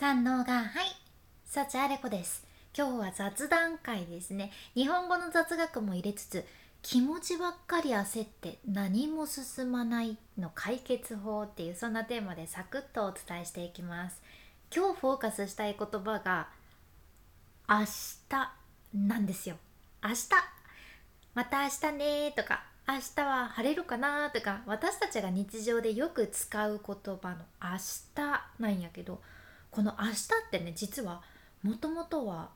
三能がはい幸あれ子です。今日は雑談会ですね。日本語の雑学も入れつつ気持ちばっかり焦って何も進まないの解決法っていうそんなテーマでサクッとお伝えしていきます。今日フォーカスしたい言葉が明日なんですよ。明日。また明日ねとか明日は晴れるかなとか私たちが日常でよく使う言葉の明日なんやけどこの「明日」ってね実はもともとは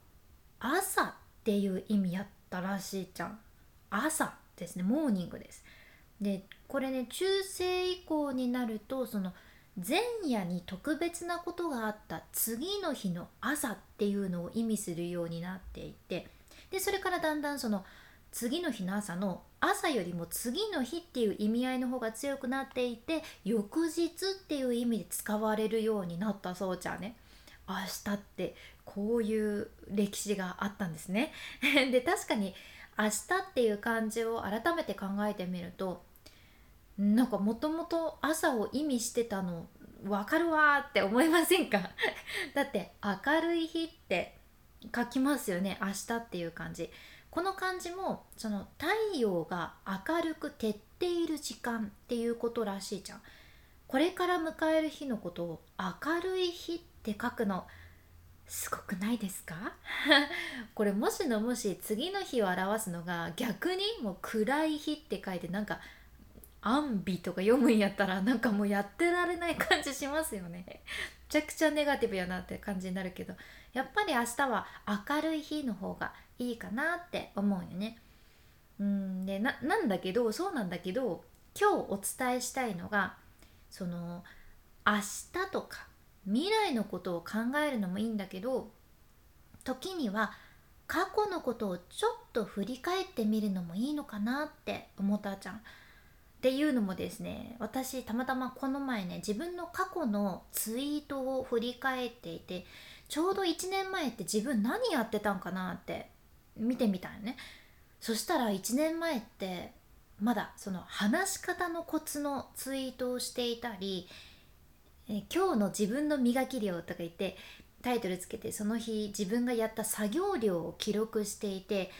朝っていう意味やったらしいじゃん。朝ですねモーニングです。でこれね中世以降になるとその前夜に特別なことがあった次の日の朝っていうのを意味するようになっていてでそれからだんだんその次の日の朝の朝よりも次の日っていう意味合いの方が強くなっていて翌日っていう意味で使われるようになったそうじゃね。明日ってこういう歴史があったんですね。で確かに明日っていう漢字を改めて考えてみるとなんかもともと朝を意味してたの分かるわって思いませんか？だって明るい日って書きますよね明日っていう感じこの漢字もその太陽が明るく照っている時間っていうことらしいじゃん。これから迎える日のことを明るい日って書くのすごくないですか？これもしのもし次の日を表すのが逆にもう暗い日って書いてなんか安美とか読むんやったらなんかもうやってられない感じしますよね。めちゃくちゃネガティブやなって感じになるけどやっぱり明日は明るい日の方がいいかなって思うよね。うんでななんだけどそうなんだけど今日お伝えしたいのがその明日とか未来のことを考えるのもいいんだけど時には過去のことをちょっと振り返ってみるのもいいのかなって思ったじゃん。っていうのもですね私たまたまこの前ね自分の過去のツイートを振り返っていてちょうど1年前って自分何やってたんかなって見てみたよね。そしたら1年前ってまだその話し方のコツのツイートをしていたりえ今日の自分の磨き量とか言ってタイトルつけてその日自分がやった作業量を記録していて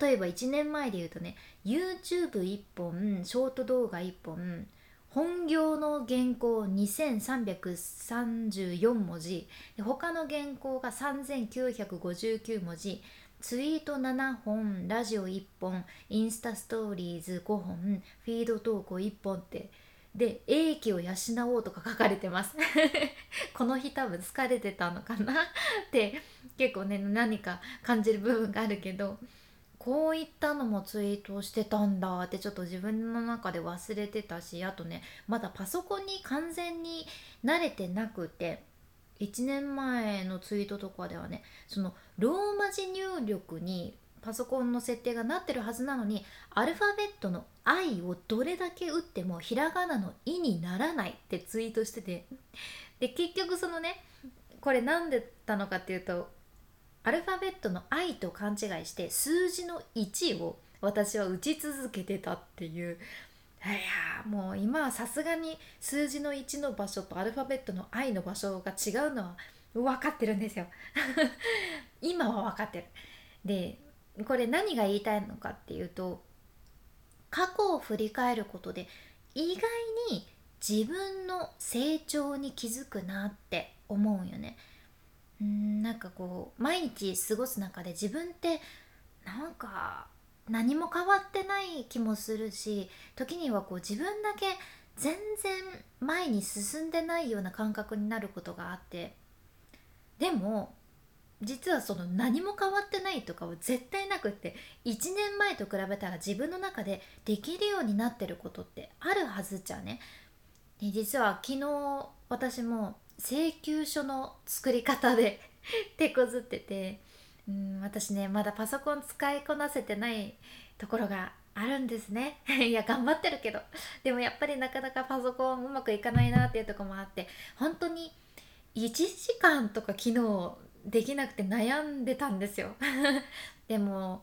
例えば1年前で言うとね YouTube1 本ショート動画1本本業の原稿2334文字他の原稿が3959文字ツイート7本ラジオ1本インスタストーリーズ5本フィード投稿1本って。で英気を養おうとか書かれてます。この日多分疲れてたのかなって結構ね何か感じる部分があるけどこういったのもツイートしてたんだってちょっと自分の中で忘れてたしあとねまだパソコンに完全に慣れてなくて1年前のツイートとかではねそのローマ字入力にパソコンの設定がなってるはずなのにアルファベットの「I」をどれだけ打ってもひらがなの「い」にならないってツイートしててで結局そのねこれ何でたのかっていうとアルファベットの「I」と勘違いして数字の「1」を私は打ち続けてたっていうやもう今はさすがに数字の1の場所とアルファベットの「I」の場所が違うのは分かってるんですよ 今は分かってるでこれ何が言いたいのかっていうと過去を振り返ることで意外に自分の成長に気づくなって思うよねう。んなんかこう毎日過ごす中で自分ってなんか何も変わってない気もするし時にはこう自分だけ全然前に進んでないような感覚になることがあってでも実はその何も変わってないとかは絶対なくって1年前と比べたら自分の中でできるようになってることってあるはずじゃね。で実は昨日私も請求書の作り方で 手こずっててうん私ねまだパソコン使いこなせてないところがあるんですね。いや頑張ってるけど。でもやっぱりなかなかパソコンうまくいかないなっていうとこもあって本当に1時間とか昨日できなくて悩んでたんですよ。でも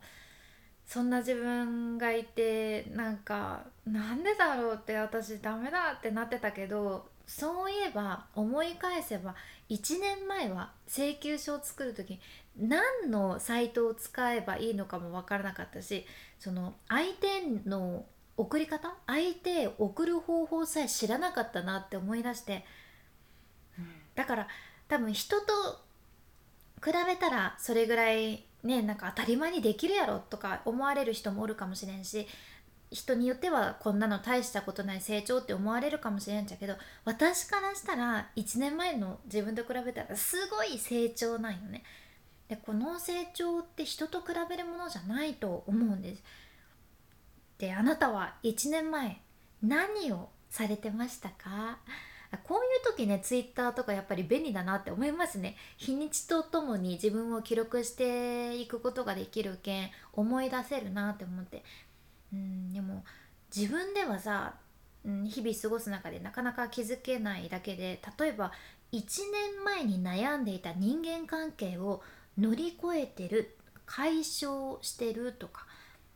そんな自分がいてなんかなんでだろうって私ダメだってなってたけどそういえば思い返せば1年前は請求書を作る時何のサイトを使えばいいのかも分からなかったしその相手の送り方相手送る方法さえ知らなかったなって思い出して、うん、だから多分人と比べたらそれぐらいねなんか当たり前にできるやろとか思われる人もおるかもしれんし人によってはこんなの大したことない成長って思われるかもしれんじゃけど私からしたら1年前の自分と比べたらすごい成長なんよね。でこの成長って人と比べるものじゃないと思うんです。であなたは1年前何をされてましたか？こういう時ねツイッターとかやっぱり便利だなって思いますね。日にちとともに自分を記録していくことができるけん思い出せるなって思って。うんでも自分ではさ、日々過ごす中でなかなか気づけないだけで例えば1年前に悩んでいた人間関係を乗り越えてる解消してるとか、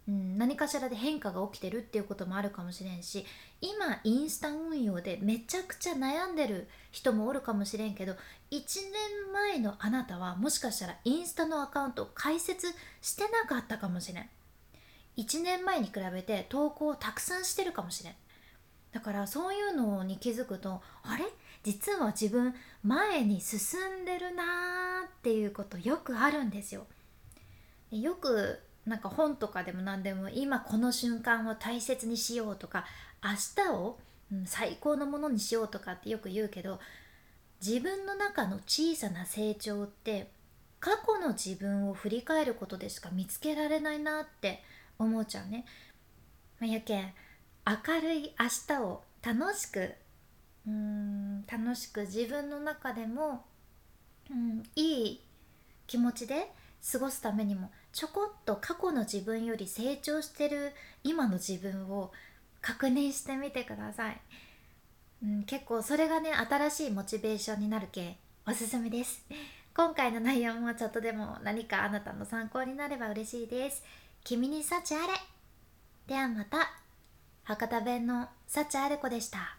うん、何かしらで変化が起きてるっていうこともあるかもしれんし今インスタ運用でめちゃくちゃ悩んでる人もおるかもしれんけど1年前のあなたはもしかしたらインスタのアカウントを開設してなかったかもしれん。1年前に比べて投稿をたくさんしてるかもしれん。だからそういうのに気づくとあれ？実は自分前に進んでるなーっていうことよくあるんですよ。よくなんか本とかでも何でも今この瞬間を大切にしようとか明日を、うん、最高のものにしようとかってよく言うけど自分の中の小さな成長って過去の自分を振り返ることでしか見つけられないなって思っちゃうね。まあ、やけん明るい明日を楽しくうん楽しく自分の中でも、うん、いい気持ちで過ごすためにもちょこっと過去の自分より成長してる今の自分を確認してみてください、うん、結構それがね新しいモチベーションになるけおすすめです。今回の内容もちょっとでも何かあなたの参考になれば嬉しいです。君に幸あれ。ではまた。博多弁の幸あれ子でした。